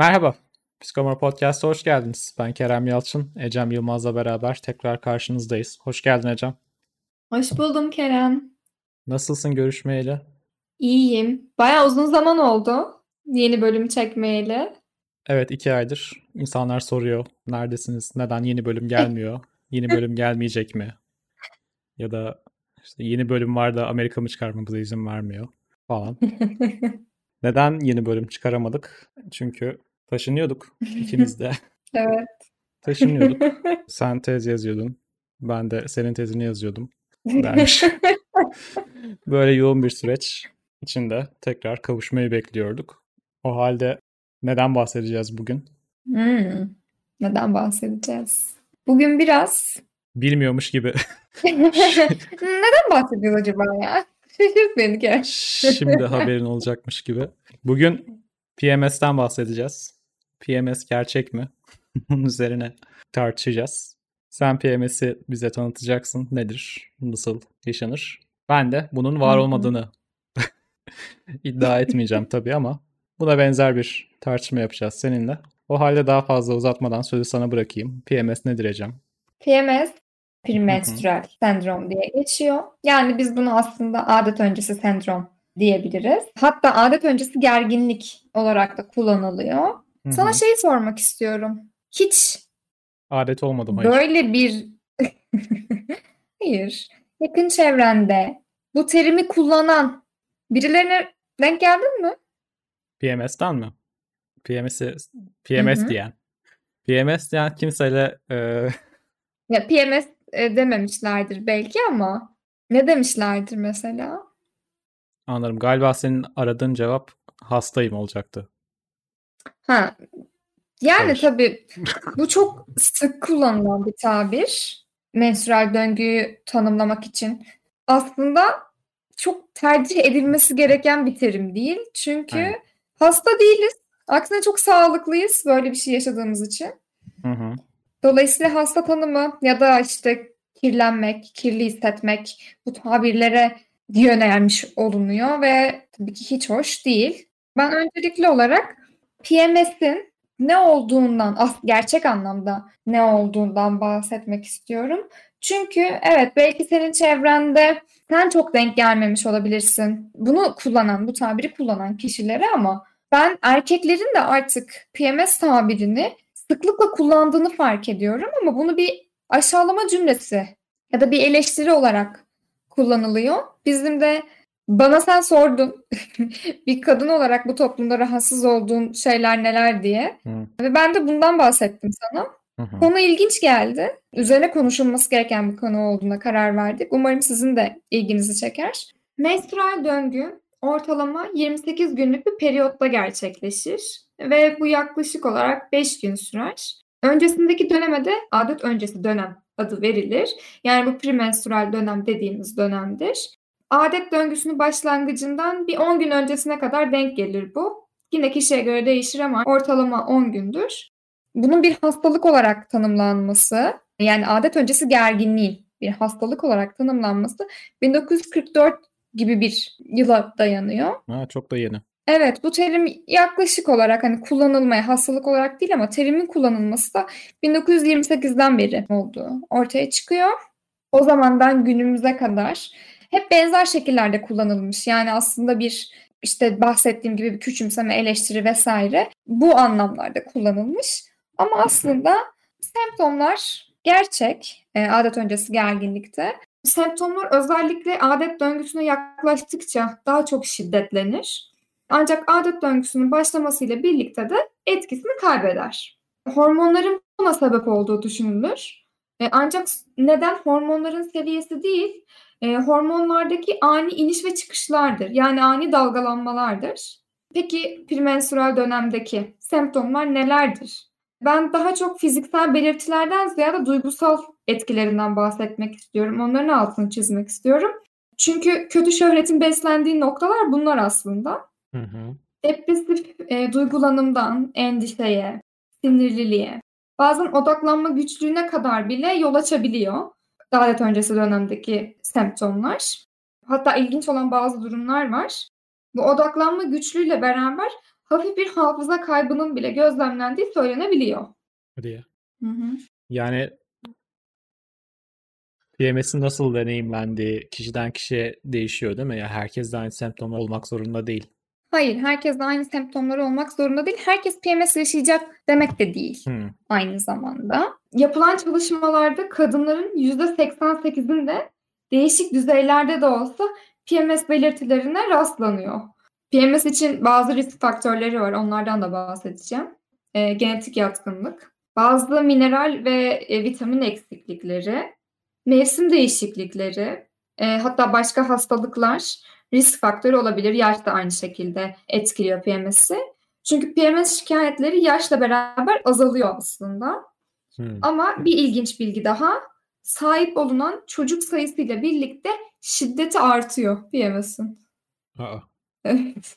Merhaba, Psikomor Podcast'a hoş geldiniz. Ben Kerem Yalçın, Ecem Yılmaz'la beraber tekrar karşınızdayız. Hoş geldin Ecem. Hoş buldum Kerem. Nasılsın görüşmeyeli? İyiyim. Baya uzun zaman oldu yeni bölüm çekmeyeli. Evet, iki aydır insanlar soruyor. Neredesiniz? Neden yeni bölüm gelmiyor? yeni bölüm gelmeyecek mi? Ya da işte yeni bölüm var da Amerika mı çıkarmamıza izin vermiyor falan. Neden yeni bölüm çıkaramadık? Çünkü taşınıyorduk ikimiz de. evet. Taşınıyorduk. Sen tez yazıyordun. Ben de senin tezini yazıyordum. Dermiş. Böyle yoğun bir süreç içinde tekrar kavuşmayı bekliyorduk. O halde neden bahsedeceğiz bugün? Hmm, neden bahsedeceğiz? Bugün biraz... Bilmiyormuş gibi. neden bahsediyoruz acaba ya? Şaşırt beni. Şimdi haberin olacakmış gibi. Bugün PMS'ten bahsedeceğiz. PMS gerçek mi? Bunun üzerine tartışacağız. Sen PMS'i bize tanıtacaksın. Nedir? Nasıl yaşanır? Ben de bunun var olmadığını iddia etmeyeceğim tabii ama buna benzer bir tartışma yapacağız seninle. O halde daha fazla uzatmadan sözü sana bırakayım. PMS nedir Ecem? PMS premenstrüel sendrom diye geçiyor. Yani biz bunu aslında adet öncesi sendrom diyebiliriz. Hatta adet öncesi gerginlik olarak da kullanılıyor. Hı-hı. Sana şeyi sormak istiyorum. Hiç adet olmadı mı? Böyle bir Hayır. Yakın çevrende bu terimi kullanan birilerine denk geldin mi? PMS'ten mi? PMS'i PMS Hı-hı. diyen. PMS diyen kimseyle e... ya PMS e, dememişlerdir belki ama ne demişlerdir mesela? Anlarım. Galiba senin aradığın cevap hastayım olacaktı. Ha. Yani tabii bu çok sık kullanılan bir tabir. Menstrual döngüyü tanımlamak için. Aslında çok tercih edilmesi gereken bir terim değil. Çünkü Aynen. hasta değiliz. Aksine çok sağlıklıyız böyle bir şey yaşadığımız için. Hı hı. Dolayısıyla hasta tanımı ya da işte kirlenmek, kirli hissetmek bu tabirlere yönelmiş olunuyor ve tabii ki hiç hoş değil. Ben öncelikli olarak PMS'in ne olduğundan, gerçek anlamda ne olduğundan bahsetmek istiyorum. Çünkü evet belki senin çevrende sen çok denk gelmemiş olabilirsin. Bunu kullanan, bu tabiri kullanan kişilere ama ben erkeklerin de artık PMS tabirini sıklıkla kullandığını fark ediyorum ama bunu bir aşağılama cümlesi ya da bir eleştiri olarak kullanılıyor. Bizim de bana sen sordun bir kadın olarak bu toplumda rahatsız olduğun şeyler neler diye. Hı. Ve ben de bundan bahsettim sana. Hı hı. Konu ilginç geldi. Üzerine konuşulması gereken bir konu olduğuna karar verdik. Umarım sizin de ilginizi çeker. Menstrual döngü ortalama 28 günlük bir periyotta gerçekleşir ve bu yaklaşık olarak 5 gün sürer. Öncesindeki döneme de adet öncesi dönem adı verilir. Yani bu premenstrual dönem dediğimiz dönemdir. Adet döngüsünün başlangıcından bir 10 gün öncesine kadar denk gelir bu. Yine kişiye göre değişir ama ortalama 10 gündür. Bunun bir hastalık olarak tanımlanması, yani adet öncesi gerginliğin bir hastalık olarak tanımlanması 1944 gibi bir yıla dayanıyor. Ha, çok da yeni. Evet bu terim yaklaşık olarak hani kullanılmaya hastalık olarak değil ama terimin kullanılması da 1928'den beri olduğu ortaya çıkıyor. O zamandan günümüze kadar hep benzer şekillerde kullanılmış. Yani aslında bir işte bahsettiğim gibi bir küçümseme, eleştiri vesaire bu anlamlarda kullanılmış. Ama aslında semptomlar gerçek e, adet öncesi gerginlikte. Semptomlar özellikle adet döngüsüne yaklaştıkça daha çok şiddetlenir. Ancak adet döngüsünün başlamasıyla birlikte de etkisini kaybeder. Hormonların buna sebep olduğu düşünülür. E, ancak neden hormonların seviyesi değil, e, hormonlardaki ani iniş ve çıkışlardır. Yani ani dalgalanmalardır. Peki premenstrual dönemdeki semptomlar nelerdir? Ben daha çok fiziksel belirtilerden ziyade duygusal etkilerinden bahsetmek istiyorum. Onların altını çizmek istiyorum. Çünkü kötü şöhretin beslendiği noktalar bunlar aslında. Hı hı. Depresif e, duygulanımdan endişeye, sinirliliğe, bazen odaklanma güçlüğüne kadar bile yol açabiliyor. Adet öncesi dönemdeki semptomlar. Hatta ilginç olan bazı durumlar var. Bu odaklanma güçlüğüyle beraber hafif bir hafıza kaybının bile gözlemlendiği söylenebiliyor. Hadi ya. Hı hı. Yani PMS'in nasıl deneyimlendiği kişiden kişiye değişiyor değil mi? Ya herkes de aynı semptomlar olmak zorunda değil. Hayır, herkes de aynı semptomları olmak zorunda değil. Herkes PMS yaşayacak demek de değil Hmm. aynı zamanda. Yapılan çalışmalarda kadınların %88'inde değişik düzeylerde de olsa PMS belirtilerine rastlanıyor. PMS için bazı risk faktörleri var. Onlardan da bahsedeceğim. Ee, genetik yatkınlık, bazı mineral ve e, vitamin eksiklikleri, mevsim değişiklikleri, e, hatta başka hastalıklar risk faktörü olabilir. Yaş da aynı şekilde etkiliyor PMS'i. Çünkü PMS şikayetleri yaşla beraber azalıyor aslında. Hmm. Ama bir ilginç bilgi daha. Sahip olunan çocuk sayısıyla birlikte şiddeti artıyor PMS'in. Aa. Evet.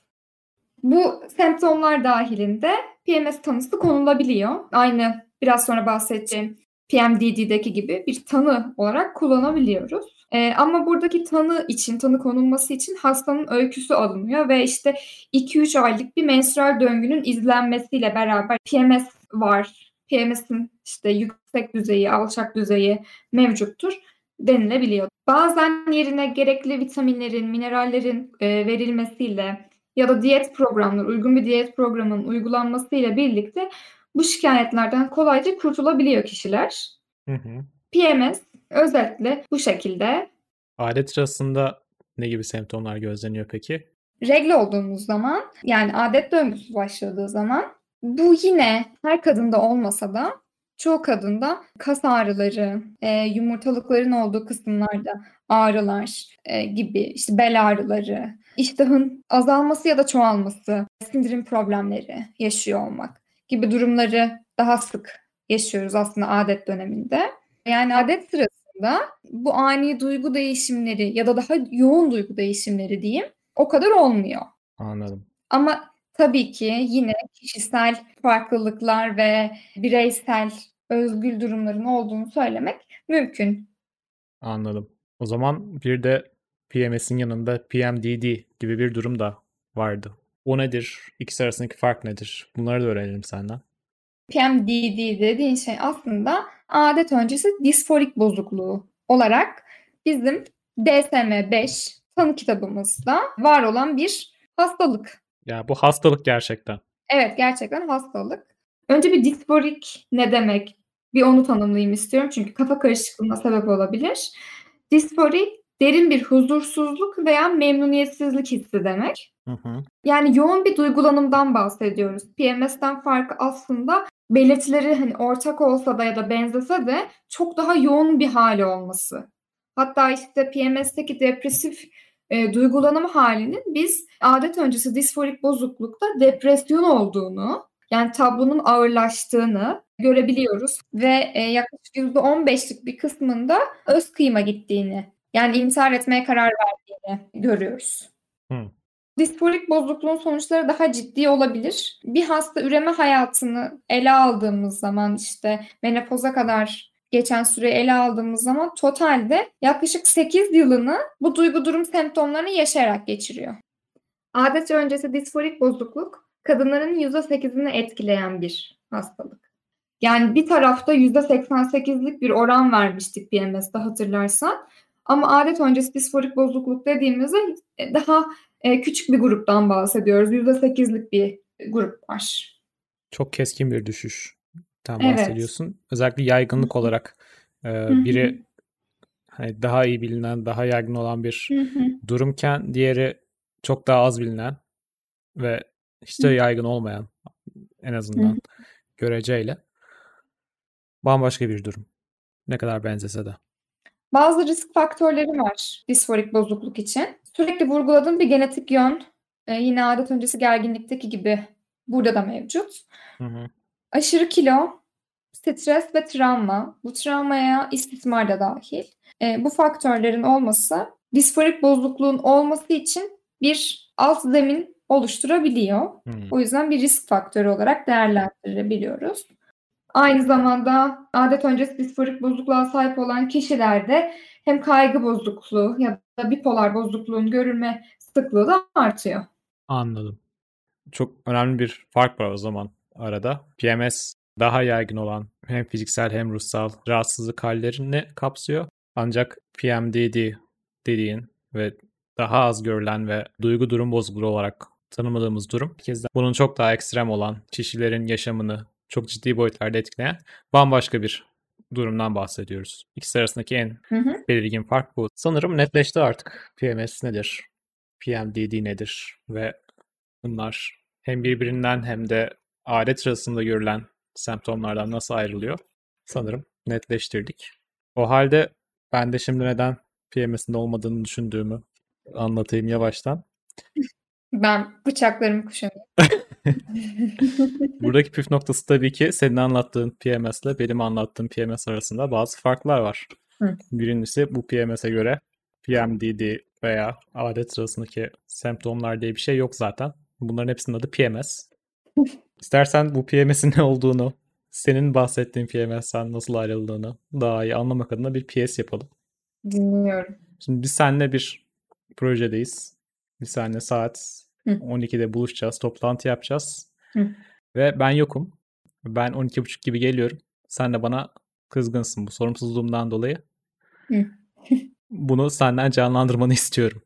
Bu semptomlar dahilinde PMS tanısı konulabiliyor. Aynı biraz sonra bahsedeceğim PMDD'deki gibi bir tanı olarak kullanabiliyoruz. Ee, ama buradaki tanı için, tanı konulması için hastanın öyküsü alınıyor ve işte 2-3 aylık bir menstrual döngünün izlenmesiyle beraber PMS var, PMS'in işte yüksek düzeyi, alçak düzeyi mevcuttur denilebiliyor. Bazen yerine gerekli vitaminlerin, minerallerin e, verilmesiyle ya da diyet programları, uygun bir diyet programının uygulanmasıyla birlikte bu şikayetlerden kolayca kurtulabiliyor kişiler. Hı hı. PMS özetle bu şekilde. Adet sırasında ne gibi semptomlar gözleniyor peki? Regl olduğumuz zaman yani adet döngüsü başladığı zaman bu yine her kadında olmasa da çoğu kadında kas ağrıları, e, yumurtalıkların olduğu kısımlarda ağrılar e, gibi işte bel ağrıları, iştahın azalması ya da çoğalması, sindirim problemleri yaşıyor olmak gibi durumları daha sık yaşıyoruz aslında adet döneminde. Yani adet sırasında bu ani duygu değişimleri ya da daha yoğun duygu değişimleri diyeyim o kadar olmuyor. Anladım. Ama tabii ki yine kişisel farklılıklar ve bireysel özgül durumların olduğunu söylemek mümkün. Anladım. O zaman bir de PMS'in yanında PMDD gibi bir durum da vardı. O nedir? İkisi arasındaki fark nedir? Bunları da öğrenelim senden. PMDD dediğin şey aslında adet öncesi disforik bozukluğu olarak bizim DSM-5 tanı kitabımızda var olan bir hastalık. Ya bu hastalık gerçekten. Evet gerçekten hastalık. Önce bir disforik ne demek? Bir onu tanımlayayım istiyorum çünkü kafa karışıklığına sebep olabilir. Disforik derin bir huzursuzluk veya memnuniyetsizlik hissi demek. Hı hı. Yani yoğun bir duygulanımdan bahsediyoruz. PMS'ten farkı aslında belirtileri hani ortak olsa da ya da benzese de çok daha yoğun bir hali olması. Hatta işte PMS'teki depresif e, duygulanım halinin biz adet öncesi disforik bozuklukta depresyon olduğunu yani tablonun ağırlaştığını görebiliyoruz ve e, yaklaşık %15'lik bir kısmında öz kıyıma gittiğini yani intihar etmeye karar verdiğini görüyoruz. Hı. Disforik bozukluğun sonuçları daha ciddi olabilir. Bir hasta üreme hayatını ele aldığımız zaman işte menopoza kadar geçen süreyi ele aldığımız zaman totalde yaklaşık 8 yılını bu duygu durum semptomlarını yaşayarak geçiriyor. Adet öncesi disforik bozukluk kadınların %8'ini etkileyen bir hastalık. Yani bir tarafta %88'lik bir oran vermiştik PMS'de hatırlarsan. Ama adet öncesi disforik bozukluk dediğimizde daha e, küçük bir gruptan bahsediyoruz. %8'lik bir grup var. Çok keskin bir düşüş. Tam Evet. bahsediyorsun. Özellikle yaygınlık olarak e, biri hani daha iyi bilinen, daha yaygın olan bir durumken diğeri çok daha az bilinen ve hiç de yaygın olmayan en azından göreceyle bambaşka bir durum. Ne kadar benzese de. Bazı risk faktörleri var disforik bozukluk için. Sürekli vurguladığım bir genetik yön e, yine adet öncesi gerginlikteki gibi burada da mevcut. Hı hı. Aşırı kilo, stres ve travma. Bu travmaya istismar da dahil. E, bu faktörlerin olması disforik bozukluğun olması için bir alt zemin oluşturabiliyor. Hı. O yüzden bir risk faktörü olarak değerlendirebiliyoruz. Aynı zamanda adet öncesi disforik bozukluğa sahip olan kişilerde hem kaygı bozukluğu ya da bipolar bozukluğun görülme sıklığı da artıyor. Anladım. çok önemli bir fark var o zaman arada. PMS daha yaygın olan hem fiziksel hem ruhsal rahatsızlık hallerini kapsıyor. Ancak PMDD dediğin ve daha az görülen ve duygu durum bozukluğu olarak tanımadığımız durum. Bir kez bunun çok daha ekstrem olan, kişilerin yaşamını çok ciddi boyutlarda etkileyen bambaşka bir durumdan bahsediyoruz. İkisi arasındaki en hı hı. belirgin fark bu. Sanırım netleşti artık PMS nedir, PMDD nedir ve bunlar hem birbirinden hem de adet sırasında görülen semptomlardan nasıl ayrılıyor sanırım netleştirdik. O halde ben de şimdi neden PMS'in olmadığını düşündüğümü anlatayım yavaştan. Ben bıçaklarımı kuşanıyorum. Buradaki püf noktası tabii ki senin anlattığın PMS ile benim anlattığım PMS arasında bazı farklar var. Hı. Birincisi bu PMS'e göre PMDD veya adet sırasındaki semptomlar diye bir şey yok zaten. Bunların hepsinin adı PMS. İstersen bu PMS'in ne olduğunu, senin bahsettiğin PMS'ten nasıl ayrıldığını daha iyi anlamak adına bir PS yapalım. Dinliyorum. Şimdi biz seninle bir projedeyiz. Biz seninle saat Hı. 12'de buluşacağız, toplantı yapacağız. Hı. Ve ben yokum. Ben 12.30 gibi geliyorum. Sen de bana kızgınsın bu sorumsuzluğumdan dolayı. Hı. Bunu senden canlandırmanı istiyorum.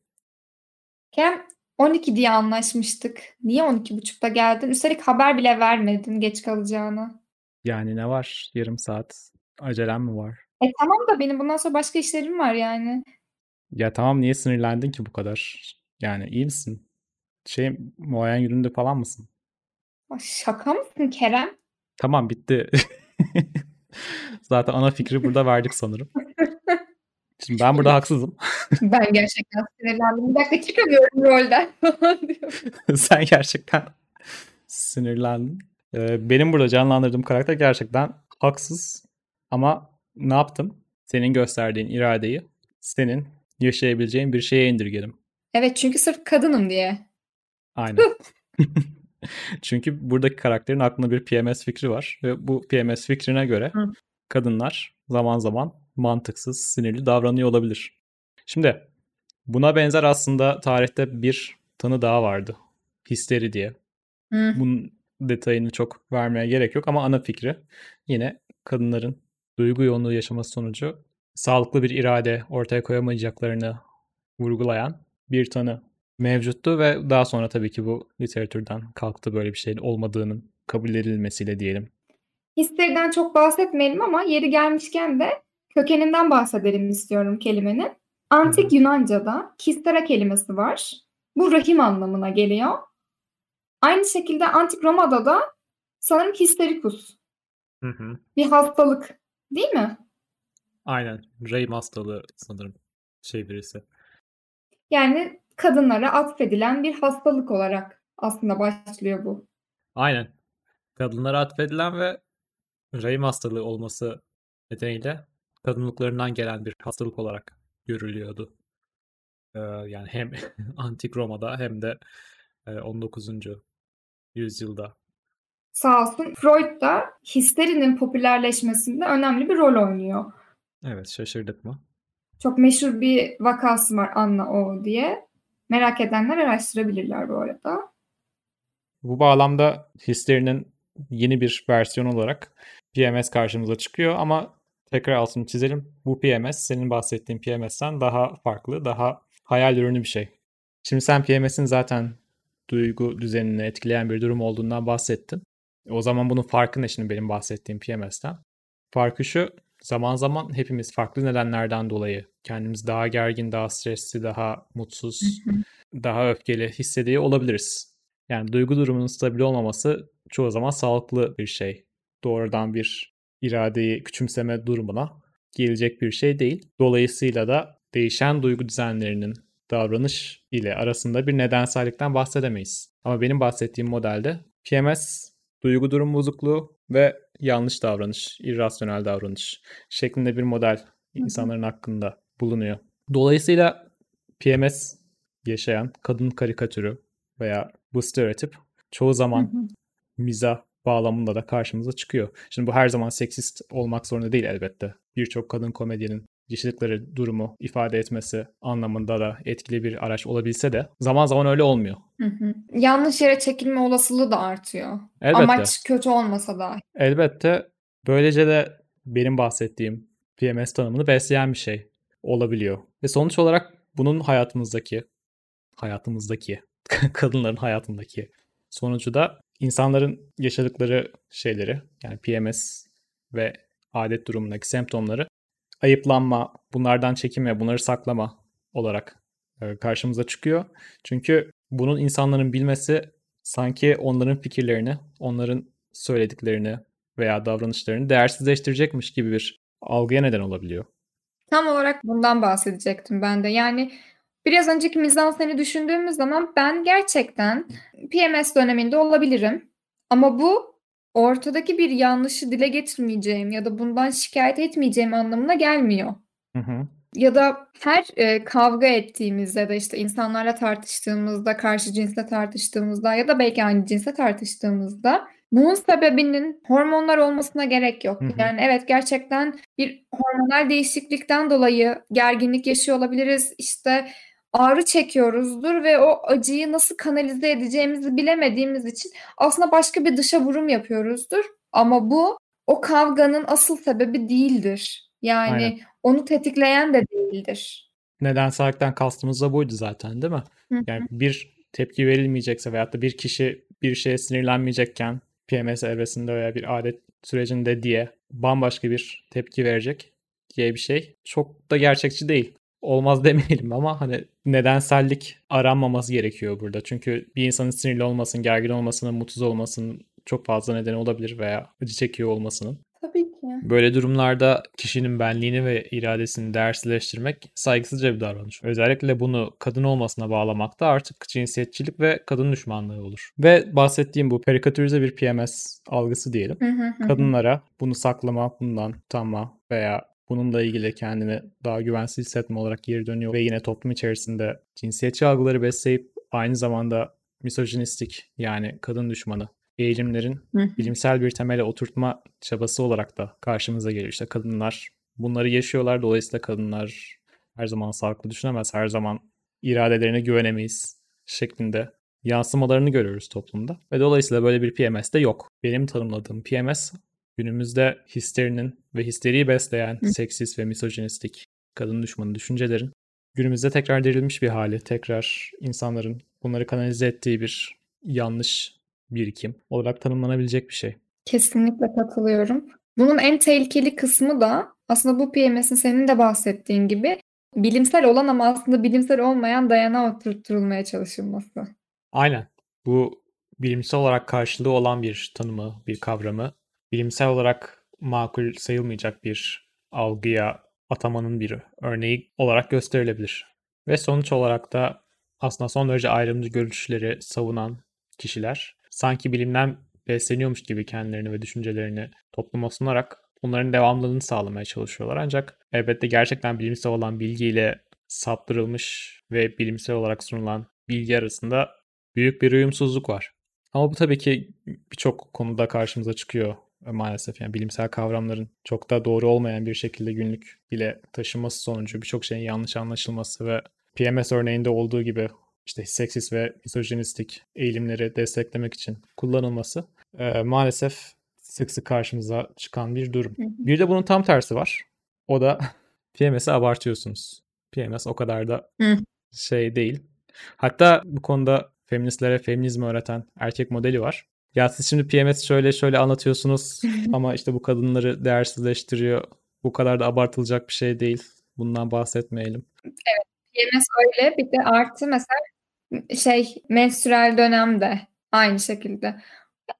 Kem 12 diye anlaşmıştık. Niye 12.30'da geldin? Üstelik haber bile vermedin geç kalacağını. Yani ne var? Yarım saat acelem mi var? E tamam da benim bundan sonra başka işlerim var yani. Ya tamam niye sinirlendin ki bu kadar? Yani iyi misin? Şey muayen gününde falan mısın? Şaka mısın Kerem? Tamam bitti. Zaten ana fikri burada verdik sanırım. Şimdi ben burada haksızım. ben gerçekten sinirlendim. Bir dakika çıkamıyorum rolden. Sen gerçekten sinirlendin. Ee, benim burada canlandırdığım karakter gerçekten haksız. Ama ne yaptım? Senin gösterdiğin iradeyi senin yaşayabileceğin bir şeye indirgedim. Evet çünkü sırf kadınım diye. Aynen. çünkü buradaki karakterin aklında bir PMS fikri var. Ve bu PMS fikrine göre Hı. kadınlar zaman zaman mantıksız, sinirli davranıyor olabilir. Şimdi buna benzer aslında tarihte bir tanı daha vardı. Histeri diye. Hı. Bunun detayını çok vermeye gerek yok ama ana fikri yine kadınların duygu yoğunluğu yaşaması sonucu sağlıklı bir irade ortaya koyamayacaklarını vurgulayan bir tanı mevcuttu ve daha sonra tabii ki bu literatürden kalktı böyle bir şeyin olmadığının kabul edilmesiyle diyelim. Histeriden çok bahsetmeyelim ama yeri gelmişken de kökeninden bahsedelim istiyorum kelimenin. Antik Yunanca'da histera kelimesi var. Bu rahim anlamına geliyor. Aynı şekilde Antik Roma'da da sanırım histerikus. Hı hı. Bir hastalık değil mi? Aynen. Rahim hastalığı sanırım şey birisi. Yani kadınlara atfedilen bir hastalık olarak aslında başlıyor bu. Aynen. Kadınlara atfedilen ve rahim hastalığı olması nedeniyle kadınlıklarından gelen bir hastalık olarak görülüyordu. Ee, yani hem Antik Roma'da hem de 19. yüzyılda. Sağ olsun Freud da histerinin popülerleşmesinde önemli bir rol oynuyor. Evet şaşırdık mı? Çok meşhur bir vakası var Anna O diye. Merak edenler araştırabilirler bu arada. Bu bağlamda histerinin yeni bir versiyon olarak PMS karşımıza çıkıyor ama tekrar altını çizelim. Bu PMS senin bahsettiğin PMS'ten daha farklı, daha hayal ürünü bir şey. Şimdi sen PMS'in zaten duygu düzenini etkileyen bir durum olduğundan bahsettin. O zaman bunun farkı ne şimdi benim bahsettiğim PMS'ten? Farkı şu, zaman zaman hepimiz farklı nedenlerden dolayı kendimizi daha gergin, daha stresli, daha mutsuz, daha öfkeli hissediyor olabiliriz. Yani duygu durumunun stabil olmaması çoğu zaman sağlıklı bir şey. Doğrudan bir iradeyi küçümseme durumuna gelecek bir şey değil. Dolayısıyla da değişen duygu düzenlerinin davranış ile arasında bir nedensellikten bahsedemeyiz. Ama benim bahsettiğim modelde PMS duygu durum bozukluğu ve yanlış davranış, irrasyonel davranış şeklinde bir model insanların hakkında bulunuyor. Dolayısıyla PMS yaşayan kadın karikatürü veya bu stereotip çoğu zaman miza bağlamında da karşımıza çıkıyor. Şimdi bu her zaman seksist olmak zorunda değil elbette. Birçok kadın komedyenin yaşadıkları durumu ifade etmesi anlamında da etkili bir araç olabilse de zaman zaman öyle olmuyor. Hı hı. Yanlış yere çekilme olasılığı da artıyor. Elbette. Amaç kötü olmasa da. Elbette. Böylece de benim bahsettiğim PMS tanımını besleyen bir şey olabiliyor. Ve sonuç olarak bunun hayatımızdaki hayatımızdaki kadınların hayatındaki sonucu da insanların yaşadıkları şeyleri yani PMS ve adet durumundaki semptomları ayıplanma, bunlardan çekinme, bunları saklama olarak e, karşımıza çıkıyor. Çünkü bunun insanların bilmesi sanki onların fikirlerini, onların söylediklerini veya davranışlarını değersizleştirecekmiş gibi bir algıya neden olabiliyor. Tam olarak bundan bahsedecektim ben de. Yani biraz önceki mizanseni düşündüğümüz zaman ben gerçekten PMS döneminde olabilirim. Ama bu ortadaki bir yanlışı dile getirmeyeceğim ya da bundan şikayet etmeyeceğim anlamına gelmiyor. Hı hı. Ya da her e, kavga ettiğimizde de işte insanlarla tartıştığımızda, karşı cinsle tartıştığımızda ya da belki aynı cinsle tartıştığımızda bunun sebebinin hormonlar olmasına gerek yok. Hı hı. Yani evet gerçekten bir hormonal değişiklikten dolayı gerginlik yaşıyor olabiliriz. İşte ağrı çekiyoruzdur ve o acıyı nasıl kanalize edeceğimizi bilemediğimiz için aslında başka bir dışa vurum yapıyoruzdur. Ama bu o kavganın asıl sebebi değildir. Yani Aynen. onu tetikleyen de değildir. Nedensellikten kastımız da buydu zaten değil mi? Hı-hı. Yani bir tepki verilmeyecekse veyahut da bir kişi bir şeye sinirlenmeyecekken PMS evresinde veya bir adet sürecinde diye bambaşka bir tepki verecek diye bir şey çok da gerçekçi değil olmaz demeyelim ama hani nedensellik aranmaması gerekiyor burada. Çünkü bir insanın sinirli olmasın, gergin olmasının, mutsuz olmasının çok fazla nedeni olabilir veya acı çekiyor olmasının. Tabii ki. Böyle durumlarda kişinin benliğini ve iradesini değersizleştirmek saygısızca bir davranış. Özellikle bunu kadın olmasına bağlamak da artık cinsiyetçilik ve kadın düşmanlığı olur. Ve bahsettiğim bu perikatürize bir PMS algısı diyelim. Kadınlara bunu saklama, bundan utanma veya bununla ilgili kendini daha güvensiz hissetme olarak geri dönüyor ve yine toplum içerisinde cinsiyetçi algıları besleyip aynı zamanda misojinistik yani kadın düşmanı eğilimlerin bilimsel bir temele oturtma çabası olarak da karşımıza geliyor. İşte kadınlar bunları yaşıyorlar. Dolayısıyla kadınlar her zaman sağlıklı düşünemez. Her zaman iradelerine güvenemeyiz şeklinde yansımalarını görüyoruz toplumda. Ve dolayısıyla böyle bir PMS de yok. Benim tanımladığım PMS günümüzde histerinin ve histeriyi besleyen Hı. seksist ve misojinistik kadın düşmanı düşüncelerin günümüzde tekrar dirilmiş bir hali, tekrar insanların bunları kanalize ettiği bir yanlış birikim olarak tanımlanabilecek bir şey. Kesinlikle katılıyorum. Bunun en tehlikeli kısmı da aslında bu PMS'in senin de bahsettiğin gibi bilimsel olan ama aslında bilimsel olmayan dayanağa oturtulmaya çalışılması. Aynen. Bu bilimsel olarak karşılığı olan bir tanımı, bir kavramı bilimsel olarak makul sayılmayacak bir algıya atamanın bir örneği olarak gösterilebilir. Ve sonuç olarak da aslında son derece ayrımcı görüşleri savunan kişiler sanki bilimden besleniyormuş gibi kendilerini ve düşüncelerini topluma sunarak bunların devamlılığını sağlamaya çalışıyorlar. Ancak elbette gerçekten bilimsel olan bilgiyle saptırılmış ve bilimsel olarak sunulan bilgi arasında büyük bir uyumsuzluk var. Ama bu tabii ki birçok konuda karşımıza çıkıyor maalesef yani bilimsel kavramların çok da doğru olmayan bir şekilde günlük dile taşınması sonucu birçok şeyin yanlış anlaşılması ve PMS örneğinde olduğu gibi işte seksist ve misojinistik eğilimleri desteklemek için kullanılması e, maalesef sık sık karşımıza çıkan bir durum. Bir de bunun tam tersi var. O da PMS'i abartıyorsunuz. PMS o kadar da şey değil. Hatta bu konuda feministlere feminizmi öğreten erkek modeli var. Ya siz şimdi PMS şöyle şöyle anlatıyorsunuz ama işte bu kadınları değersizleştiriyor. Bu kadar da abartılacak bir şey değil. Bundan bahsetmeyelim. Evet. PMS öyle. Bir de artı mesela şey menstrual dönemde aynı şekilde.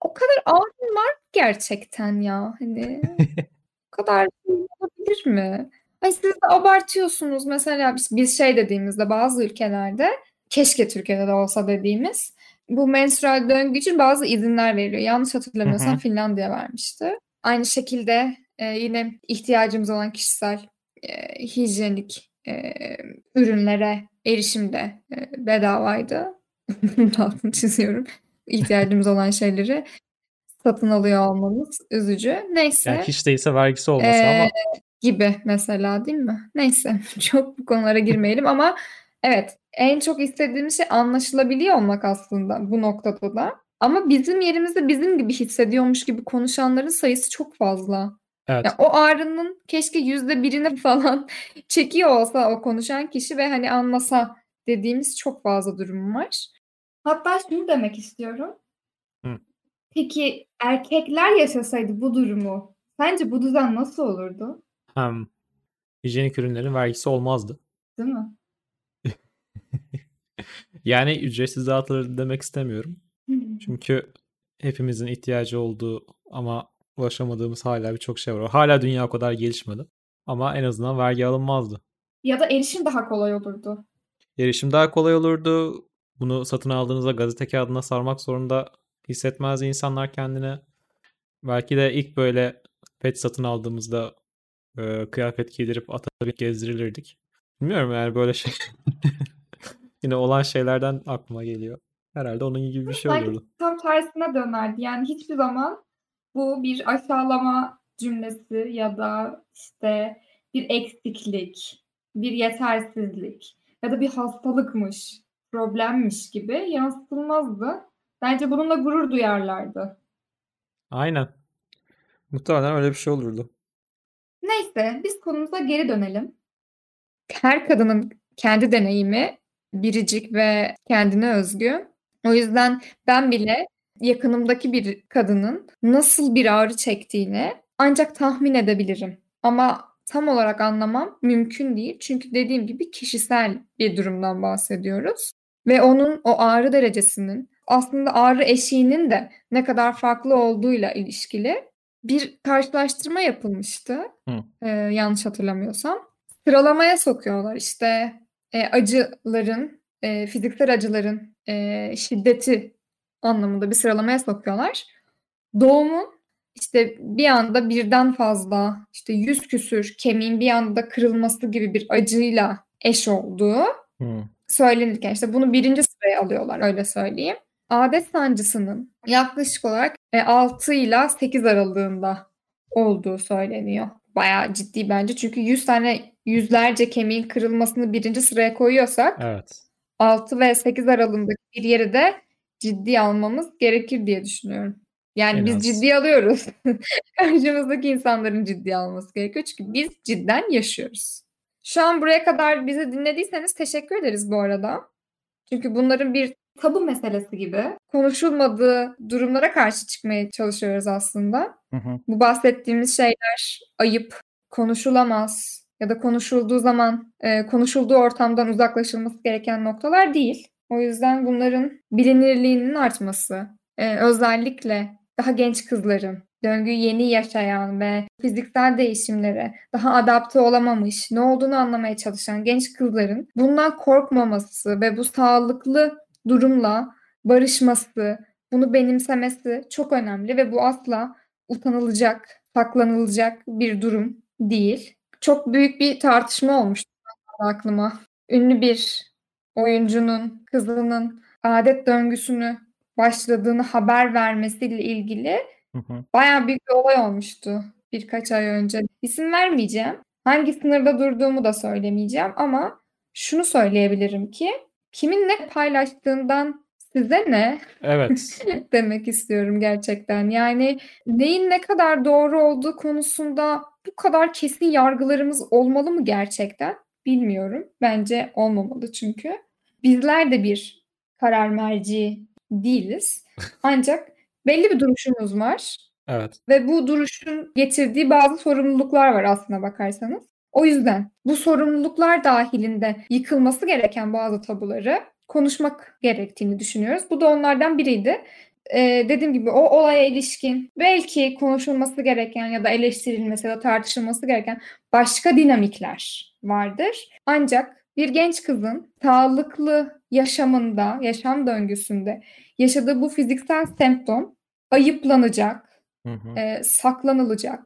o kadar ağrım var gerçekten ya. Hani o kadar olabilir mi? Ay siz de abartıyorsunuz. Mesela biz şey dediğimizde bazı ülkelerde keşke Türkiye'de de olsa dediğimiz bu menstrual döngü için bazı izinler veriyor. Yanlış hatırlamıyorsam hı hı. Finlandiya vermişti. Aynı şekilde e, yine ihtiyacımız olan kişisel e, hijyenik e, ürünlere erişim de e, bedavaydı. Altını çiziyorum. İhtiyacımız olan şeyleri satın alıyor olmamız üzücü. Neyse. Yani hiç değilse vergisi olması ee, ama. gibi mesela değil mi? Neyse çok bu konulara girmeyelim ama evet en çok istediğimiz şey anlaşılabiliyor olmak aslında bu noktada da. Ama bizim yerimizde bizim gibi hissediyormuş gibi konuşanların sayısı çok fazla. Evet. Ya o ağrının keşke yüzde birini falan çekiyor olsa o konuşan kişi ve hani anlasa dediğimiz çok fazla durum var. Hatta şunu demek istiyorum. Hı. Peki erkekler yaşasaydı bu durumu sence bu düzen nasıl olurdu? Hem hijyenik ürünlerin vergisi olmazdı. Değil mi? Yani ücretsiz dağıtılır demek istemiyorum. Çünkü hepimizin ihtiyacı olduğu ama ulaşamadığımız hala birçok şey var. Hala dünya o kadar gelişmedi. Ama en azından vergi alınmazdı. Ya da erişim daha kolay olurdu. Erişim daha kolay olurdu. Bunu satın aldığınızda gazete kağıdına sarmak zorunda hissetmezdi insanlar kendine. Belki de ilk böyle pet satın aldığımızda e, kıyafet giydirip ata gezdirilirdik. Bilmiyorum yani böyle şey. Yine olan şeylerden aklıma geliyor. Herhalde onun gibi bir şey olurdu. tam tersine dönerdi. Yani hiçbir zaman bu bir aşağılama cümlesi ya da işte bir eksiklik, bir yetersizlik ya da bir hastalıkmış, problemmiş gibi yansıtılmazdı. Bence bununla gurur duyarlardı. Aynen. Muhtemelen öyle bir şey olurdu. Neyse biz konumuza geri dönelim. Her kadının kendi deneyimi biricik ve kendine özgü. O yüzden ben bile yakınımdaki bir kadının nasıl bir ağrı çektiğini ancak tahmin edebilirim. Ama tam olarak anlamam mümkün değil. Çünkü dediğim gibi kişisel bir durumdan bahsediyoruz. Ve onun o ağrı derecesinin aslında ağrı eşiğinin de ne kadar farklı olduğuyla ilişkili bir karşılaştırma yapılmıştı. Hı. Ee, yanlış hatırlamıyorsam. Sıralamaya sokuyorlar işte e, acıların, e, fiziksel acıların e, şiddeti anlamında bir sıralamaya sokuyorlar. Doğumun işte bir anda birden fazla işte yüz küsür kemiğin bir anda kırılması gibi bir acıyla eş olduğu Hı. söylenirken işte bunu birinci sıraya alıyorlar öyle söyleyeyim. Adet sancısının yaklaşık olarak e, 6 ile 8 aralığında olduğu söyleniyor. Bayağı ciddi bence çünkü 100 tane yüzlerce kemiğin kırılmasını birinci sıraya koyuyorsak Evet. 6 ve 8 aralığındaki bir yeri de ciddi almamız gerekir diye düşünüyorum. Yani En biz az. ciddiye alıyoruz. Karşımızdaki insanların ciddiye alması gerekiyor. Çünkü biz cidden yaşıyoruz. Şu an buraya kadar bizi dinlediyseniz teşekkür ederiz bu arada. Çünkü bunların bir tabu meselesi gibi konuşulmadığı durumlara karşı çıkmaya çalışıyoruz aslında. Hı hı. Bu bahsettiğimiz şeyler ayıp, konuşulamaz ya da konuşulduğu zaman e, konuşulduğu ortamdan uzaklaşılması gereken noktalar değil. O yüzden bunların bilinirliğinin artması, e, özellikle daha genç kızların, döngüyü yeni yaşayan ve fiziksel değişimlere daha adapte olamamış, ne olduğunu anlamaya çalışan genç kızların bundan korkmaması ve bu sağlıklı durumla barışması, bunu benimsemesi çok önemli ve bu asla utanılacak, saklanılacak bir durum değil. Çok büyük bir tartışma olmuştu aklıma. Ünlü bir oyuncunun kızının adet döngüsünü başladığını haber vermesiyle ilgili bayağı büyük bir olay olmuştu birkaç ay önce. İsim vermeyeceğim. Hangi sınırda durduğumu da söylemeyeceğim ama şunu söyleyebilirim ki kimin ne paylaştığından size ne Evet. demek istiyorum gerçekten. Yani neyin ne kadar doğru olduğu konusunda bu kadar kesin yargılarımız olmalı mı gerçekten? Bilmiyorum. Bence olmamalı çünkü. Bizler de bir karar merci değiliz. Ancak belli bir duruşumuz var Evet. ve bu duruşun getirdiği bazı sorumluluklar var aslına bakarsanız. O yüzden bu sorumluluklar dahilinde yıkılması gereken bazı tabuları konuşmak gerektiğini düşünüyoruz. Bu da onlardan biriydi. Ee, dediğim gibi o olaya ilişkin belki konuşulması gereken ya da eleştirilmesi ya da tartışılması gereken başka dinamikler vardır. Ancak bir genç kızın sağlıklı yaşamında, yaşam döngüsünde yaşadığı bu fiziksel semptom ayıplanacak, Hı hı. e, saklanılacak,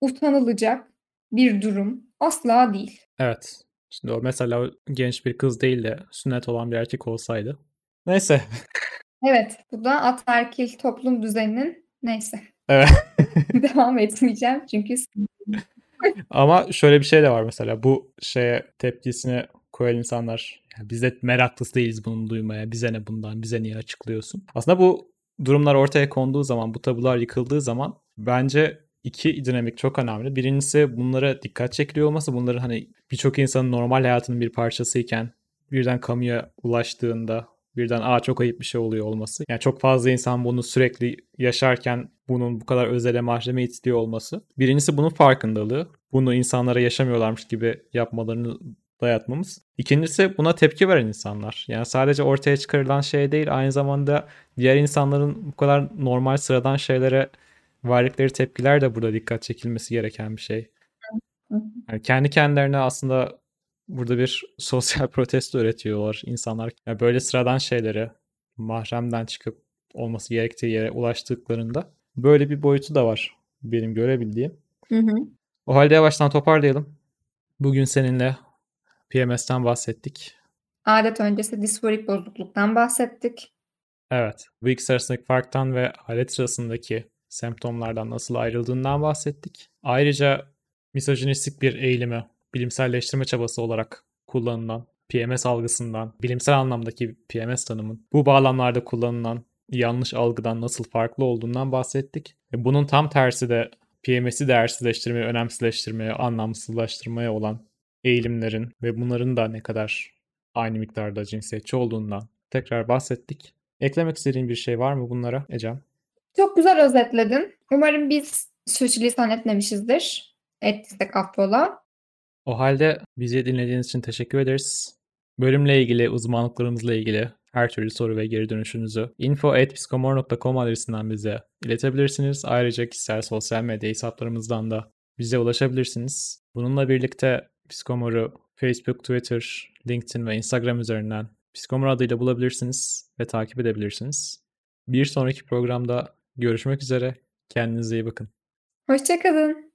utanılacak bir durum asla değil. Evet. Şimdi o mesela genç bir kız değil de sünnet olan bir erkek olsaydı. Neyse. Evet, bu da ataerkil toplum düzeninin neyse. Evet. Devam etmeyeceğim çünkü Ama şöyle bir şey de var mesela bu şeye tepkisini koyan insanlar yani biz de meraklısı değiliz bunu duymaya. Bize ne bundan? Bize niye açıklıyorsun? Aslında bu durumlar ortaya konduğu zaman, bu tabular yıkıldığı zaman bence iki dinamik çok önemli. Birincisi bunlara dikkat çekiliyor olması. Bunların hani birçok insanın normal hayatının bir parçasıyken birden kamuya ulaştığında birden aa çok ayıp bir şey oluyor olması. Yani çok fazla insan bunu sürekli yaşarken bunun bu kadar özele mahreme itiliyor olması. Birincisi bunun farkındalığı. Bunu insanlara yaşamıyorlarmış gibi yapmalarını dayatmamız. İkincisi buna tepki veren insanlar. Yani sadece ortaya çıkarılan şey değil aynı zamanda diğer insanların bu kadar normal sıradan şeylere verdikleri tepkiler de burada dikkat çekilmesi gereken bir şey. Yani kendi kendilerine aslında burada bir sosyal protesto üretiyorlar insanlar. Yani böyle sıradan şeylere mahremden çıkıp olması gerektiği yere ulaştıklarında böyle bir boyutu da var benim görebildiğim. Hı hı. O halde yavaştan toparlayalım. Bugün seninle PMS'ten bahsettik. Adet öncesi disforik bozukluktan bahsettik. Evet. Bu ikisi arasındaki farktan ve adet sırasındaki semptomlardan nasıl ayrıldığından bahsettik. Ayrıca misojinistik bir eğilimi bilimselleştirme çabası olarak kullanılan PMS algısından, bilimsel anlamdaki PMS tanımın bu bağlamlarda kullanılan yanlış algıdan nasıl farklı olduğundan bahsettik. E, bunun tam tersi de PMS'i değersizleştirmeye, önemsizleştirmeye, anlamsızlaştırmaya olan eğilimlerin ve bunların da ne kadar aynı miktarda cinsiyetçi olduğundan tekrar bahsettik. Eklemek istediğin bir şey var mı bunlara Ecem? Çok güzel özetledin. Umarım biz sürçülisan etmemişizdir. Ettiysek affola. O halde bizi dinlediğiniz için teşekkür ederiz. Bölümle ilgili, uzmanlıklarımızla ilgili her türlü soru ve geri dönüşünüzü info.psikomor.com adresinden bize iletebilirsiniz. Ayrıca kişisel sosyal medya hesaplarımızdan da bize ulaşabilirsiniz. Bununla birlikte Psikomor'u Facebook, Twitter, LinkedIn ve Instagram üzerinden Psikomor adıyla bulabilirsiniz ve takip edebilirsiniz. Bir sonraki programda görüşmek üzere. Kendinize iyi bakın. Hoşçakalın.